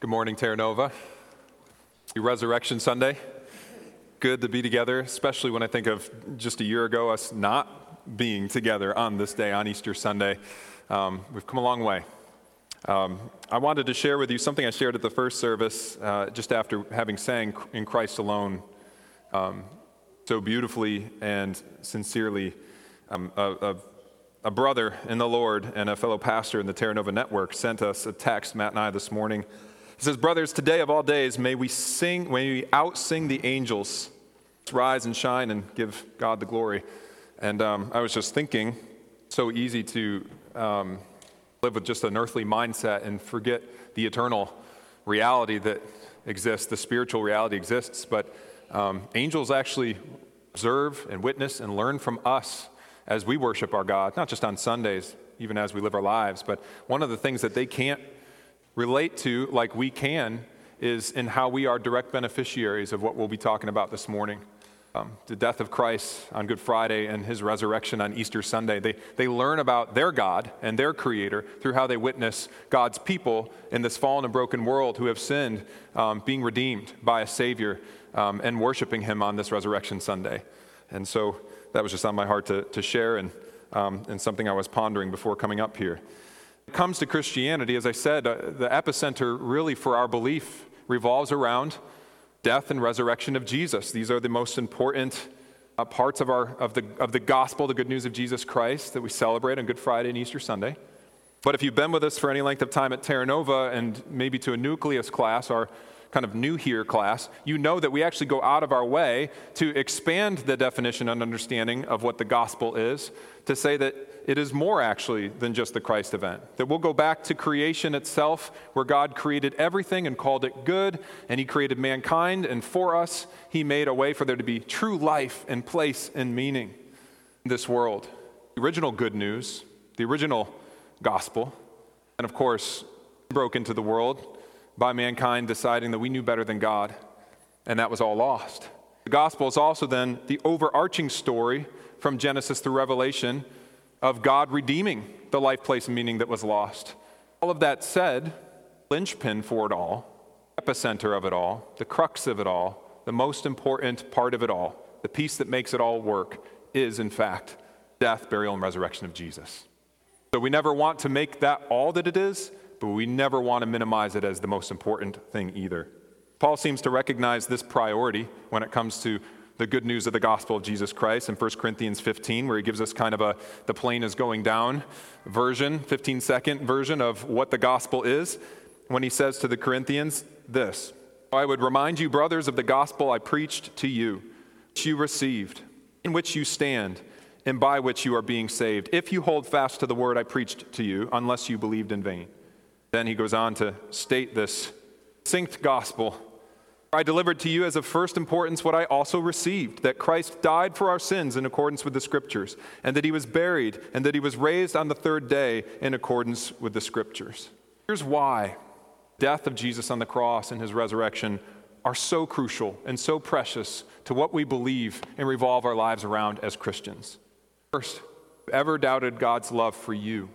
Good morning, Terra Nova. Resurrection Sunday. Good to be together, especially when I think of just a year ago us not being together on this day, on Easter Sunday. Um, we've come a long way. Um, I wanted to share with you something I shared at the first service, uh, just after having sang in Christ alone um, so beautifully and sincerely. Um, a, a, a brother in the Lord and a fellow pastor in the Terra Nova Network sent us a text, Matt and I, this morning he says, Brothers, today of all days, may we sing, may we outsing the angels. Let's rise and shine and give God the glory. And um, I was just thinking, so easy to um, live with just an earthly mindset and forget the eternal reality that exists, the spiritual reality exists. But um, angels actually observe and witness and learn from us as we worship our God, not just on Sundays, even as we live our lives. But one of the things that they can't relate to, like we can, is in how we are direct beneficiaries of what we'll be talking about this morning. Um, the death of Christ on Good Friday and his resurrection on Easter Sunday. They, they learn about their God and their Creator through how they witness God's people in this fallen and broken world who have sinned um, being redeemed by a Savior um, and worshiping Him on this Resurrection Sunday. And so that was just on my heart to, to share and, um, and something I was pondering before coming up here it comes to Christianity, as I said, uh, the epicenter really for our belief revolves around death and resurrection of Jesus. These are the most important uh, parts of, our, of, the, of the gospel, the good news of Jesus Christ that we celebrate on Good Friday and Easter Sunday. But if you've been with us for any length of time at Terra Nova and maybe to a nucleus class, our kind of new here class, you know that we actually go out of our way to expand the definition and understanding of what the gospel is, to say that it is more actually than just the Christ event. That we'll go back to creation itself, where God created everything and called it good, and He created mankind, and for us, He made a way for there to be true life and place and meaning in this world. The original good news, the original gospel, and of course, broke into the world by mankind deciding that we knew better than God, and that was all lost. The gospel is also then the overarching story from Genesis through Revelation of God redeeming the life, place, and meaning that was lost. All of that said, linchpin for it all, epicenter of it all, the crux of it all, the most important part of it all, the piece that makes it all work is, in fact, death, burial, and resurrection of Jesus. So we never want to make that all that it is, but we never want to minimize it as the most important thing either. Paul seems to recognize this priority when it comes to the good news of the gospel of Jesus Christ in 1 Corinthians 15, where he gives us kind of a the plane is going down version, 15 second version of what the gospel is, when he says to the Corinthians this I would remind you, brothers, of the gospel I preached to you, which you received, in which you stand, and by which you are being saved, if you hold fast to the word I preached to you, unless you believed in vain. Then he goes on to state this succinct gospel I delivered to you as of first importance what I also received that Christ died for our sins in accordance with the Scriptures, and that he was buried, and that he was raised on the third day in accordance with the Scriptures. Here's why death of Jesus on the cross and his resurrection are so crucial and so precious to what we believe and revolve our lives around as Christians. First, ever doubted God's love for you?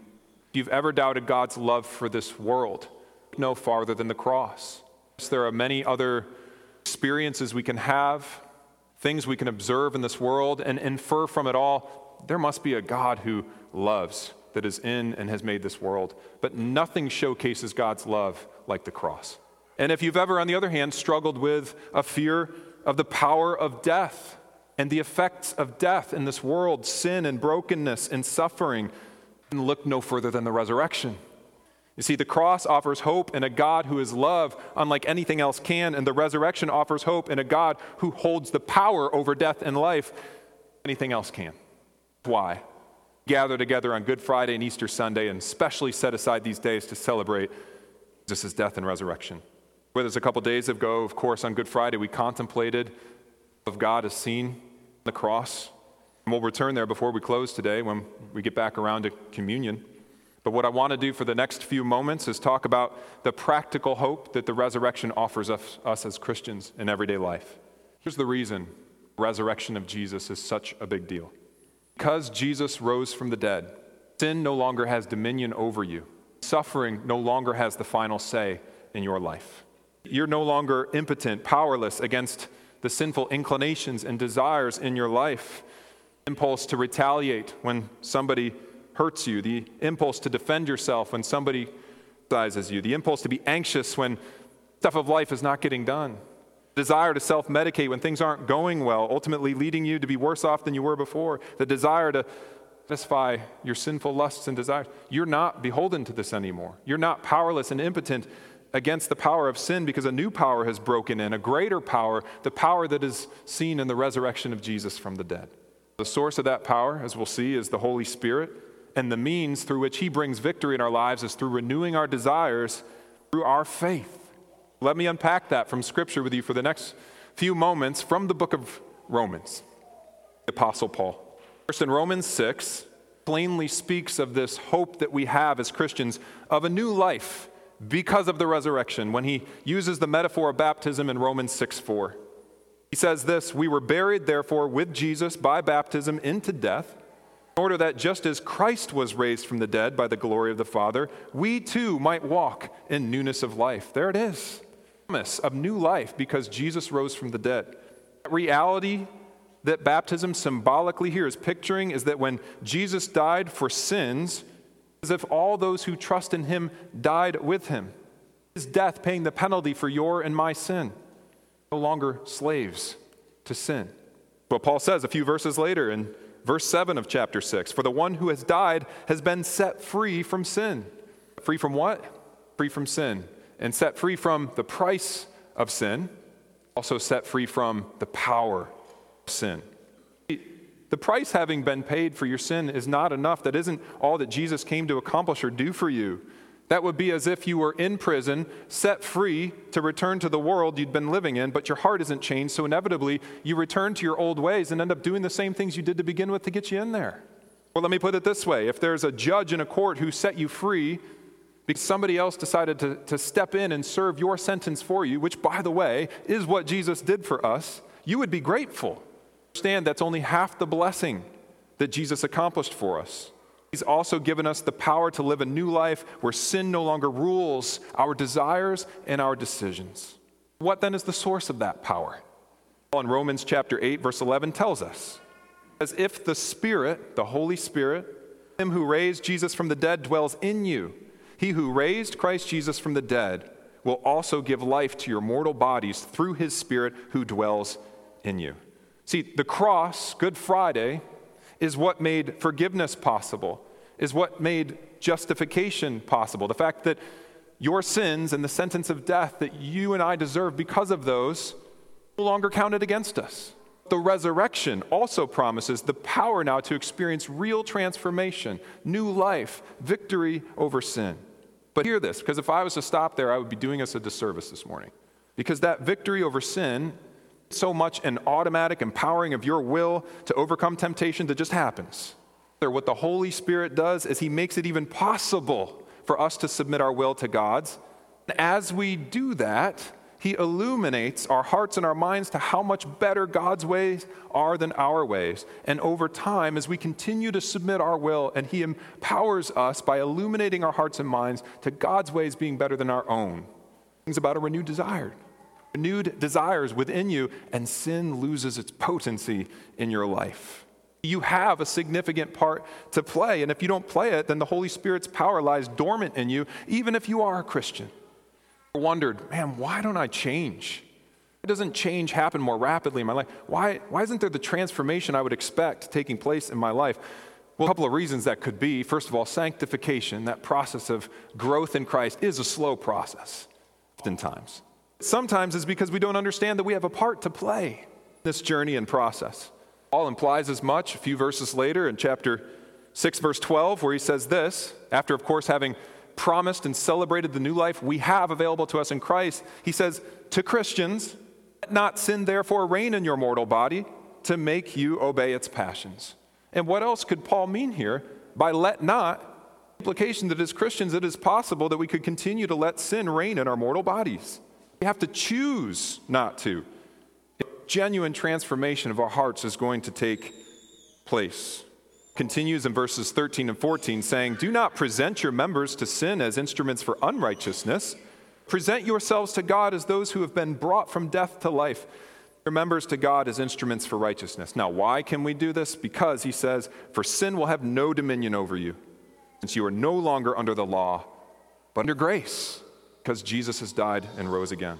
If you've ever doubted God's love for this world, no farther than the cross. There are many other experiences we can have, things we can observe in this world, and infer from it all there must be a God who loves, that is in and has made this world. But nothing showcases God's love like the cross. And if you've ever, on the other hand, struggled with a fear of the power of death and the effects of death in this world, sin and brokenness and suffering, then look no further than the resurrection. You see, the cross offers hope in a God who is love, unlike anything else can, and the resurrection offers hope in a God who holds the power over death and life, anything else can. Why? Gather together on Good Friday and Easter Sunday, and especially set aside these days to celebrate Jesus' death and resurrection. Where there's a couple days ago, of course, on Good Friday, we contemplated of God as seen on the cross. And we'll return there before we close today when we get back around to communion. But what I want to do for the next few moments is talk about the practical hope that the resurrection offers us, us as Christians in everyday life. Here's the reason resurrection of Jesus is such a big deal. Because Jesus rose from the dead, sin no longer has dominion over you. Suffering no longer has the final say, in your life. You're no longer impotent, powerless against the sinful inclinations and desires in your life. Impulse to retaliate when somebody hurts you, the impulse to defend yourself when somebody sizes you, the impulse to be anxious when stuff of life is not getting done, desire to self medicate when things aren't going well, ultimately leading you to be worse off than you were before, the desire to satisfy your sinful lusts and desires. You're not beholden to this anymore. You're not powerless and impotent against the power of sin because a new power has broken in, a greater power, the power that is seen in the resurrection of Jesus from the dead. The source of that power, as we'll see, is the Holy Spirit, and the means through which He brings victory in our lives is through renewing our desires through our faith. Let me unpack that from Scripture with you for the next few moments from the book of Romans, the Apostle Paul. First, in Romans 6, plainly speaks of this hope that we have as Christians of a new life because of the resurrection when he uses the metaphor of baptism in Romans 6 4. He says this We were buried, therefore, with Jesus by baptism into death, in order that just as Christ was raised from the dead by the glory of the Father, we too might walk in newness of life. There it is. Promise of new life because Jesus rose from the dead. That reality that baptism symbolically here is picturing is that when Jesus died for sins, as if all those who trust in him died with him. His death paying the penalty for your and my sin. No longer slaves to sin. But Paul says a few verses later in verse 7 of chapter 6 For the one who has died has been set free from sin. Free from what? Free from sin. And set free from the price of sin, also set free from the power of sin. The price having been paid for your sin is not enough. That isn't all that Jesus came to accomplish or do for you. That would be as if you were in prison, set free to return to the world you'd been living in, but your heart isn't changed, so inevitably you return to your old ways and end up doing the same things you did to begin with to get you in there. Well, let me put it this way if there's a judge in a court who set you free because somebody else decided to, to step in and serve your sentence for you, which, by the way, is what Jesus did for us, you would be grateful. Understand that's only half the blessing that Jesus accomplished for us. He's also given us the power to live a new life where sin no longer rules our desires and our decisions. What then is the source of that power? In Romans chapter 8, verse 11 tells us as if the Spirit, the Holy Spirit, him who raised Jesus from the dead dwells in you, he who raised Christ Jesus from the dead will also give life to your mortal bodies through his Spirit who dwells in you. See, the cross, Good Friday, is what made forgiveness possible, is what made justification possible. The fact that your sins and the sentence of death that you and I deserve because of those no longer counted against us. The resurrection also promises the power now to experience real transformation, new life, victory over sin. But hear this, because if I was to stop there, I would be doing us a disservice this morning. Because that victory over sin so much an automatic empowering of your will to overcome temptation that just happens. What the Holy Spirit does is He makes it even possible for us to submit our will to God's. As we do that, He illuminates our hearts and our minds to how much better God's ways are than our ways. And over time, as we continue to submit our will, and He empowers us by illuminating our hearts and minds to God's ways being better than our own. Things about a renewed desire renewed desires within you, and sin loses its potency in your life. You have a significant part to play, and if you don't play it, then the Holy Spirit's power lies dormant in you, even if you are a Christian. I wondered, man, why don't I change? Why doesn't change happen more rapidly in my life? Why, why isn't there the transformation I would expect taking place in my life? Well, a couple of reasons that could be. First of all, sanctification, that process of growth in Christ, is a slow process, oftentimes sometimes is because we don't understand that we have a part to play this journey and process. Paul implies as much a few verses later in chapter 6, verse 12, where he says this, after, of course, having promised and celebrated the new life we have available to us in Christ, he says, To Christians, let not sin therefore reign in your mortal body to make you obey its passions. And what else could Paul mean here by let not? Implication that as Christians, it is possible that we could continue to let sin reign in our mortal bodies. We have to choose not to. Genuine transformation of our hearts is going to take place. Continues in verses 13 and 14, saying, Do not present your members to sin as instruments for unrighteousness, Present yourselves to God as those who have been brought from death to life, your members to God as instruments for righteousness. Now, why can we do this? Because he says, For sin will have no dominion over you, since you are no longer under the law, but under grace, because Jesus has died and rose again.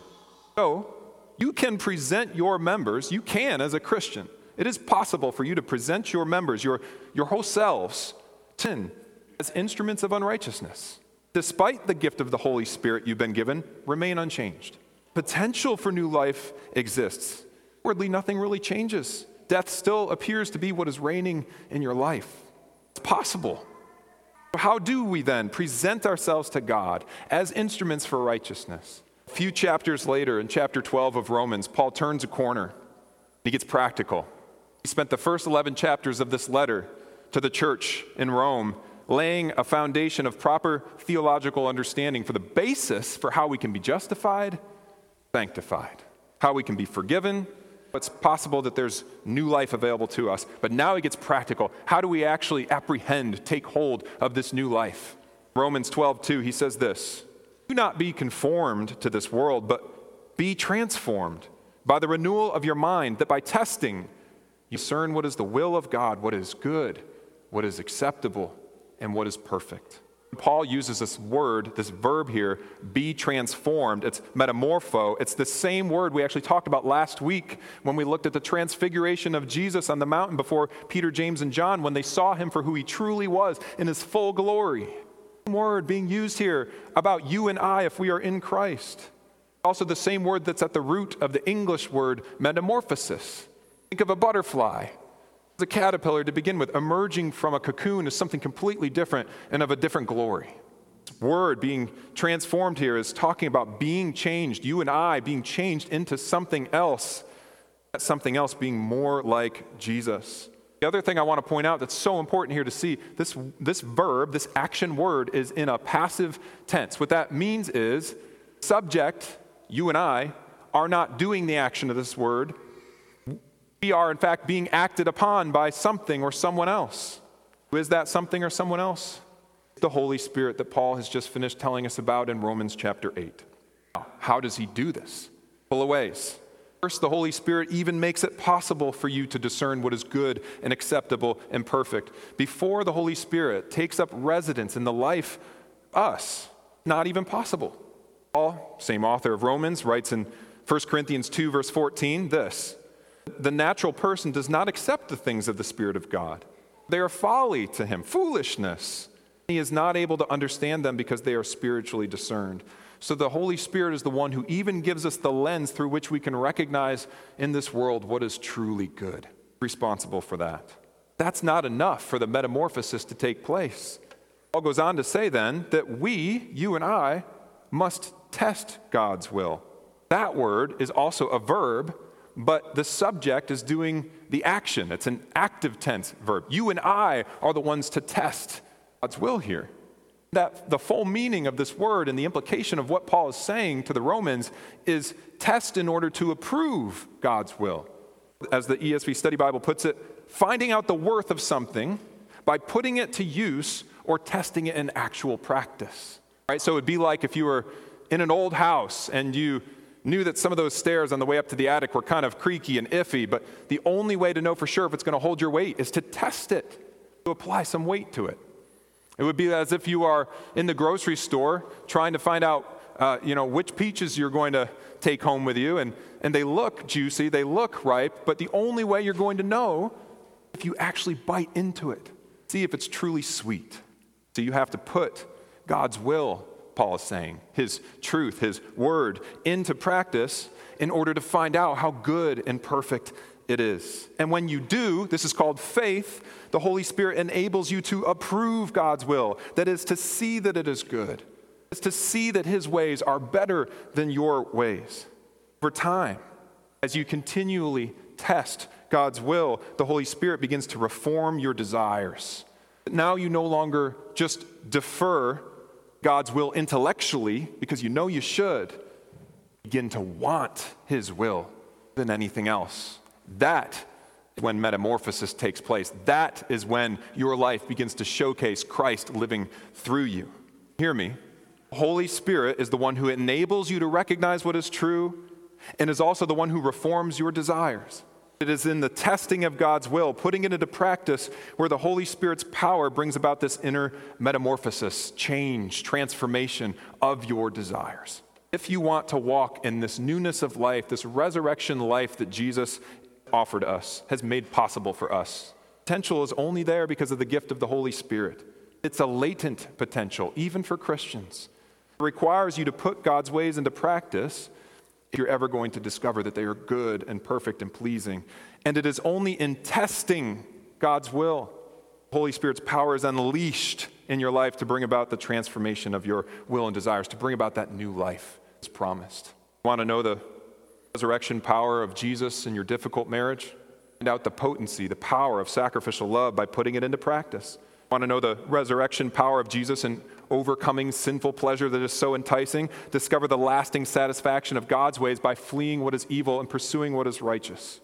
So, you can present your members, you can as a Christian. It is possible for you to present your members, your, your whole selves, sin as instruments of unrighteousness. Despite the gift of the Holy Spirit you've been given, remain unchanged. Potential for new life exists. Wordly, nothing really changes. Death still appears to be what is reigning in your life. It's possible. How do we then present ourselves to God as instruments for righteousness? A few chapters later, in chapter 12 of Romans, Paul turns a corner. He gets practical. He spent the first 11 chapters of this letter to the church in Rome laying a foundation of proper theological understanding for the basis for how we can be justified, sanctified, how we can be forgiven. It's possible that there's new life available to us, but now it gets practical. How do we actually apprehend, take hold of this new life? Romans 12, 2, he says this Do not be conformed to this world, but be transformed by the renewal of your mind, that by testing you discern what is the will of God, what is good, what is acceptable and what is perfect. Paul uses this word, this verb here, be transformed. It's metamorpho. It's the same word we actually talked about last week when we looked at the transfiguration of Jesus on the mountain before Peter, James, and John when they saw him for who he truly was in his full glory. Word being used here about you and I if we are in Christ. Also, the same word that's at the root of the English word metamorphosis. Think of a butterfly a caterpillar to begin with, emerging from a cocoon is something completely different and of a different glory. This word being transformed here is talking about being changed, you and I being changed into something else, that something else being more like Jesus. The other thing I want to point out that's so important here to see this, this verb, this action word, is in a passive tense. What that means is subject, you and I, are not doing the action of this word, we are, in fact, being acted upon by something or someone else. Who is that something or someone else? The Holy Spirit that Paul has just finished telling us about in Romans chapter 8. How does he do this? Full of ways. First, the Holy Spirit even makes it possible for you to discern what is good and acceptable and perfect. Before the Holy Spirit takes up residence in the life, us, not even possible. Paul, same author of Romans, writes in 1 Corinthians 2, verse 14, this the natural person does not accept the things of the Spirit of God. They are folly to him, foolishness. He is not able to understand them because they are spiritually discerned. So the Holy Spirit is the one who even gives us the lens through which we can recognize in this world what is truly good. Responsible for that. That's not enough for the metamorphosis to take place. Paul goes on to say then that we, you and I, must test God's will. That word is also a verb but the subject is doing the action. It's an active tense verb. You and I are the ones to test God's will here. That the full meaning of this word and the implication of what Paul is saying to the Romans is test in order to approve God's will. As the ESV Study Bible puts it, finding out the worth of something by putting it to use or testing it in actual practice. Right? So it would be like if you were in an old house and you knew that some of those stairs on the way up to the attic were kind of creaky and iffy, but the only way to know for sure if it's going to hold your weight is to test it, to apply some weight to it. It would be as if you are in the grocery store trying to find out, uh, you know, which peaches you're going to take home with you, and, and they look juicy, they look ripe, but the only way you're going to know if you actually bite into it, see if it's truly sweet. So you have to put God's will Paul is saying, his truth, his word into practice in order to find out how good and perfect it is. And when you do, this is called faith, the Holy Spirit enables you to approve God's will. That is, to see that it is good. It's to see that his ways are better than your ways. For time, as you continually test God's will, the Holy Spirit begins to reform your desires. Now you no longer just defer God's will intellectually because you know you should, begin to want His will than anything else. That is when metamorphosis takes place. That is when your life begins to showcase Christ living through you. Hear me. Holy Spirit is the one who enables you to recognize what is true and is also the one who reforms your desires. It is in the testing of God's will, putting it into practice, where the Holy Spirit's power brings about this inner metamorphosis, change, transformation of your desires. If you want to walk in this newness of life, this resurrection life that Jesus offered us, has made possible for us, potential is only there because of the gift of the Holy Spirit. It's a latent potential, even for Christians. It requires you to put God's ways into practice if you're ever going to discover that they are good and perfect and pleasing. And it is only in testing God's will, Holy Spirit's power is unleashed in your life to bring about the transformation of your will and desires, to bring about that new life as promised. You want to know the resurrection power of Jesus in your difficult marriage? Find out the potency, the power of sacrificial love by putting it into practice. Want to know the resurrection power of Jesus in overcoming sinful pleasure that is so enticing? Discover the lasting satisfaction of God's ways by fleeing what is evil and pursuing what is righteous.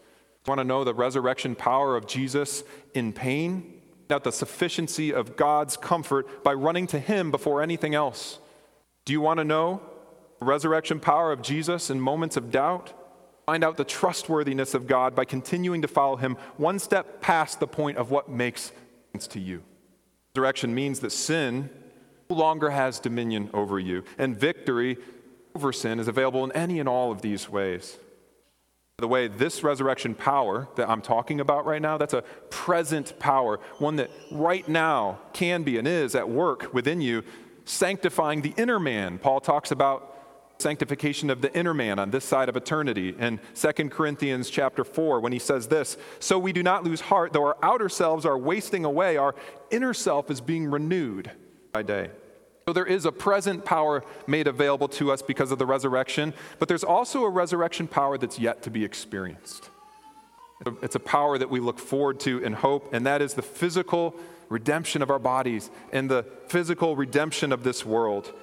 Want to know the resurrection power of Jesus in pain? Out the sufficiency of God's comfort by running to Him before anything else. Do you want to know the resurrection power of Jesus in moments of doubt? Find out the trustworthiness of God by continuing to follow Him one step past the point of what makes sense to you. Resurrection means that sin no longer has dominion over you, and victory over sin is available in any and all of these ways. By the way, this resurrection power that I'm talking about right now, that's a present power, one that right now can be and is at work within you, sanctifying the inner man. Paul talks about sanctification of the inner man on this side of eternity in 2 Corinthians chapter 4 when he says this so we do not lose heart though our outer selves are wasting away our inner self is being renewed by day so there is a present power made available to us because of the resurrection but there's also a resurrection power that's yet to be experienced it's a power that we look forward to and hope and that is the physical redemption of our bodies and the physical redemption of this world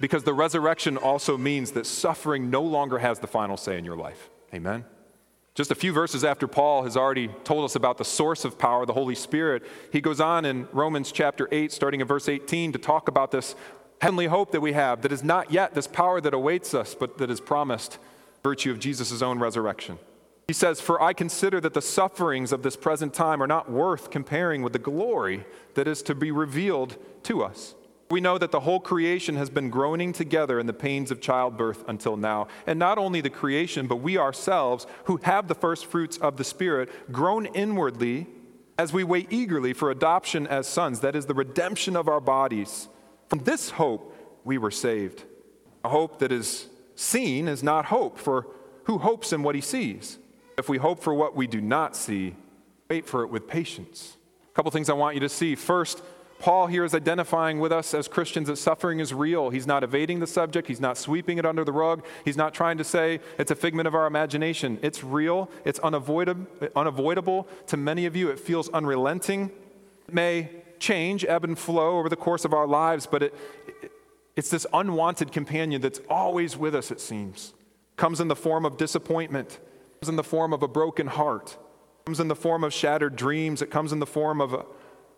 because the resurrection also means that suffering no longer has the final say in your life. Amen? Just a few verses after Paul has already told us about the source of power, the Holy Spirit, he goes on in Romans chapter 8, starting in verse 18, to talk about this heavenly hope that we have that is not yet this power that awaits us, but that is promised virtue of Jesus' own resurrection. He says, For I consider that the sufferings of this present time are not worth comparing with the glory that is to be revealed to us. We know that the whole creation has been groaning together in the pains of childbirth until now. And not only the creation, but we ourselves, who have the first fruits of the Spirit, groan inwardly as we wait eagerly for adoption as sons, that is, the redemption of our bodies. From this hope we were saved. A hope that is seen is not hope, for who hopes in what he sees? If we hope for what we do not see, wait for it with patience. A couple things I want you to see. First, Paul here is identifying with us as Christians that suffering is real. He's not evading the subject, he's not sweeping it under the rug, he's not trying to say it's a figment of our imagination. It's real, it's unavoidable, unavoidable to many of you. It feels unrelenting. It may change, ebb and flow over the course of our lives, but it, it, it's this unwanted companion that's always with us, it seems. Comes in the form of disappointment, comes in the form of a broken heart, comes in the form of shattered dreams, it comes in the form of a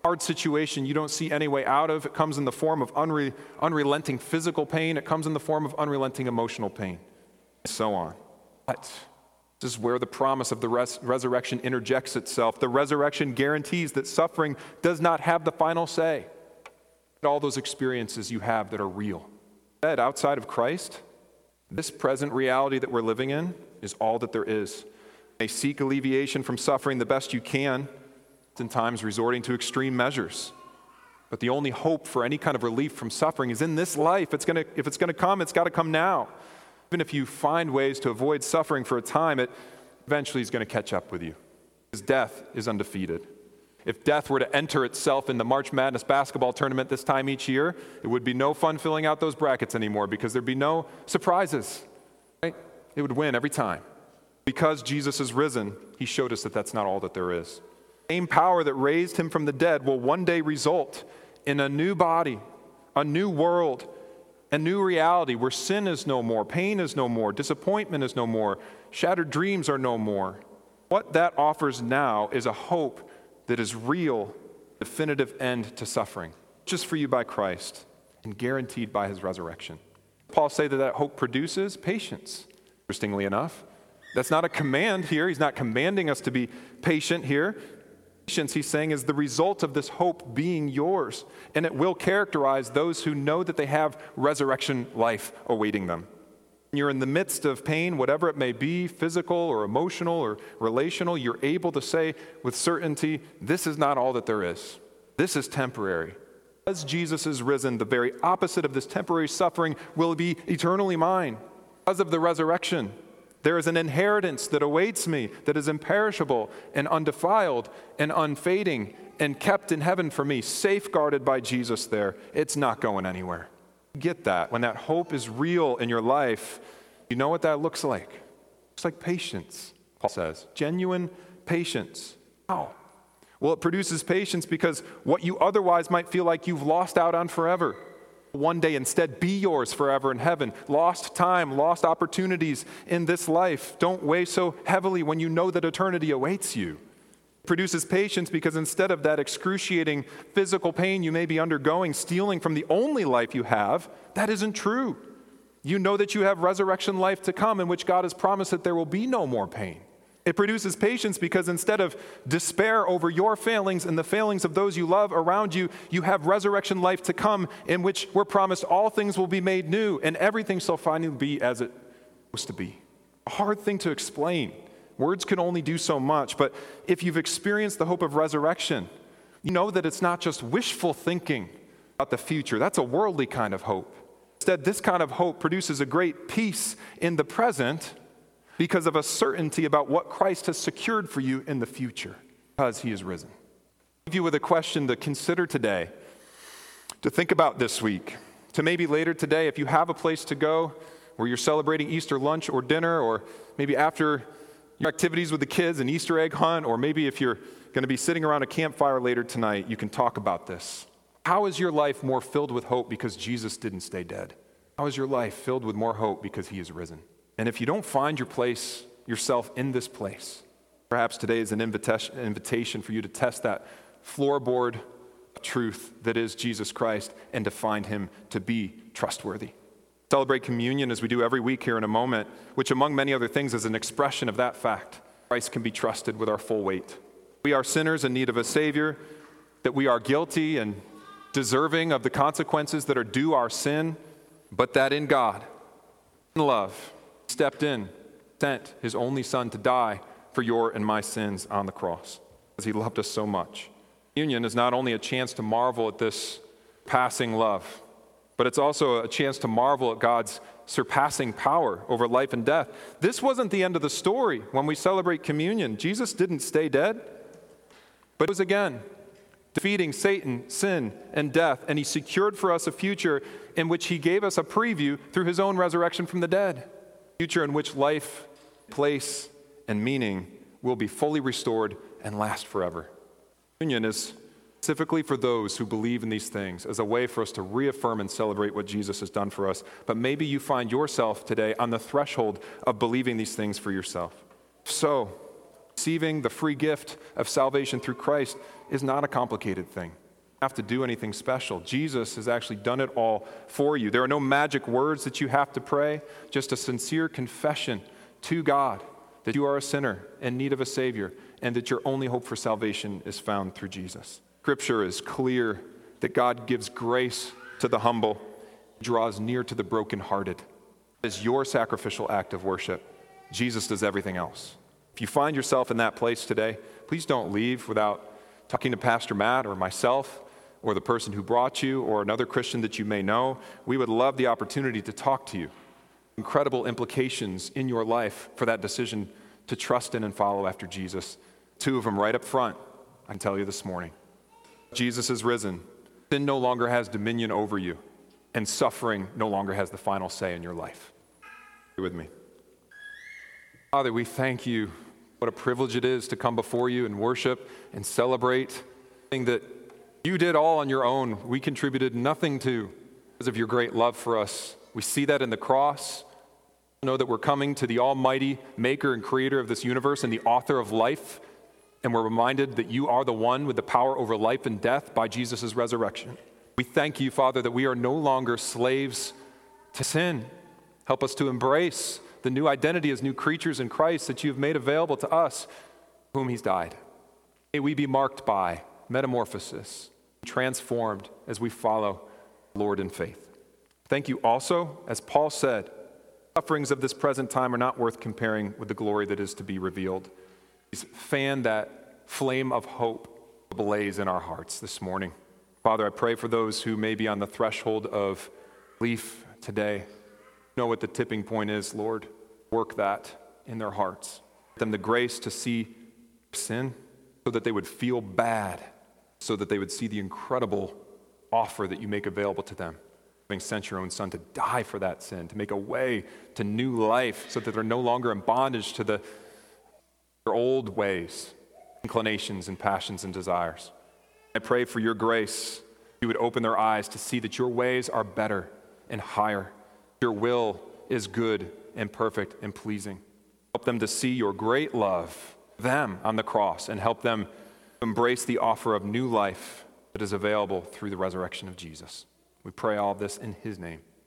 hard situation you don't see any way out of. It comes in the form of unre- unrelenting physical pain, it comes in the form of unrelenting emotional pain, and so on. But this is where the promise of the res- resurrection interjects itself. The resurrection guarantees that suffering does not have the final say. All those experiences you have that are real. That outside of Christ, this present reality that we're living in is all that there is. You may seek alleviation from suffering the best you can oftentimes resorting to extreme measures. But the only hope for any kind of relief from suffering is in this life. It's gonna, if it's going to come, it's got to come now. Even if you find ways to avoid suffering for a time, it eventually is going to catch up with you. Because death is undefeated. If death were to enter itself in the March Madness basketball tournament this time each year, it would be no fun filling out those brackets anymore because there'd be no surprises. Right? It would win every time. Because Jesus is risen, he showed us that that's not all that there is same power that raised him from the dead will one day result in a new body, a new world, a new reality where sin is no more, pain is no more, disappointment is no more, shattered dreams are no more. What that offers now is a hope that is real, definitive end to suffering, just for you by Christ. and guaranteed by his resurrection. Paul say that that hope produces patience. Interestingly enough, that's not a command here. He's not commanding us to be patient here. Patience, he's saying, is the result of this hope being yours, and it will characterize those who know that they have resurrection life awaiting them. You're in the midst of pain, whatever it may be, physical or emotional or relational, you're able to say with certainty, This is not all that there is. This is temporary. As Jesus is risen, the very opposite of this temporary suffering will be eternally mine. Because of the resurrection, there is an inheritance that awaits me that is imperishable and undefiled and unfading and kept in heaven for me, safeguarded by Jesus there. It's not going anywhere. Get that. When that hope is real in your life, you know what that looks like? It looks like patience, Paul says. Genuine patience. How? Well, it produces patience because what you otherwise might feel like you've lost out on forever one day instead be yours forever in heaven. Lost time, lost opportunities in this life. Don't weigh so heavily when you know that eternity awaits you. It produces patience because instead of that excruciating physical pain you may be undergoing, stealing from the only life you have, that isn't true. You know that you have resurrection life to come in which God has promised that there will be no more pain. It produces patience because instead of despair over your failings and the failings of those you love around you, you have resurrection life to come in which we're promised all things will be made new and everything shall finally be as it was to be. A hard thing to explain. Words can only do so much, but if you've experienced the hope of resurrection, you know that it's not just wishful thinking about the future. That's a worldly kind of hope. Instead, this kind of hope produces a great peace in the present because of a certainty about what Christ has secured for you in the future because he is risen. I'll leave you with a question to consider today, to think about this week, to maybe later today, if you have a place to go where you're celebrating Easter lunch or dinner, or maybe after your activities with the kids, an Easter egg hunt, or maybe if you're going to be sitting around a campfire later tonight, you can talk about this. How is your life more filled with hope because Jesus didn't stay dead? How is your life filled with more hope because he is risen? And if you don't find your place, yourself in this place, perhaps today is an invitation, invitation for you to test that floorboard truth that is Jesus Christ and to find him to be trustworthy. Celebrate communion as we do every week here in a moment, which, among many other things, is an expression of that fact. Christ can be trusted with our full weight. We are sinners in need of a Savior, that we are guilty and deserving of the consequences that are due our sin, but that in God, in love, stepped in, sent his only son to die for your and my sins on the cross because he loved us so much. Union is not only a chance to marvel at this passing love, but it's also a chance to marvel at God's surpassing power over life and death. This wasn't the end of the story when we celebrate communion. Jesus didn't stay dead, but it was again defeating Satan, sin, and death, and he secured for us a future in which he gave us a preview through his own resurrection from the dead future in which life, place, and meaning will be fully restored and last forever. Union is specifically for those who believe in these things as a way for us to reaffirm and celebrate what Jesus has done for us. But maybe you find yourself today on the threshold of believing these things for yourself. So, receiving the free gift of salvation through Christ is not a complicated thing have to do anything special. Jesus has actually done it all for you. There are no magic words that you have to pray, just a sincere confession to God that you are a sinner in need of a Savior and that your only hope for salvation is found through Jesus. Scripture is clear that God gives grace to the humble, draws near to the brokenhearted. Is your sacrificial act of worship. Jesus does everything else. If you find yourself in that place today, please don't leave without talking to Pastor Matt or myself or the person who brought you or another Christian that you may know, we would love the opportunity to talk to you. Incredible implications in your life for that decision to trust in and follow after Jesus. Two of them right up front, I can tell you this morning. Jesus is risen. Sin no longer has dominion over you, and suffering no longer has the final say in your life. Be with me. Father, we thank you. What a privilege it is to come before you and worship and celebrate that you did all on your own. We contributed nothing to because of your great love for us. We see that in the cross. Know that we're coming to the Almighty Maker and Creator of this universe and the author of life. And we're reminded that you are the one with the power over life and death by Jesus' resurrection. We thank you, Father, that we are no longer slaves to sin. Help us to embrace the new identity as new creatures in Christ that you have made available to us, whom He's died. May we be marked by metamorphosis, transformed as we follow Lord in faith. Thank you also, as Paul said, sufferings of this present time are not worth comparing with the glory that is to be revealed. Please fan that flame of hope blaze in our hearts this morning. Father, I pray for those who may be on the threshold of belief today. Know what the tipping point is, Lord. Work that in their hearts. Give them the grace to see sin so that they would feel bad, so that they would see the incredible offer that you make available to them. Having sent your own son to die for that sin, to make a way to new life so that they're no longer in bondage to the, their old ways, inclinations, and passions and desires. I pray for your grace. You would open their eyes to see that your ways are better and higher. Your will is good and perfect and pleasing. Help them to see your great love, them on the cross, and help them embrace the offer of new life that is available through the resurrection of Jesus. We pray all this in his name.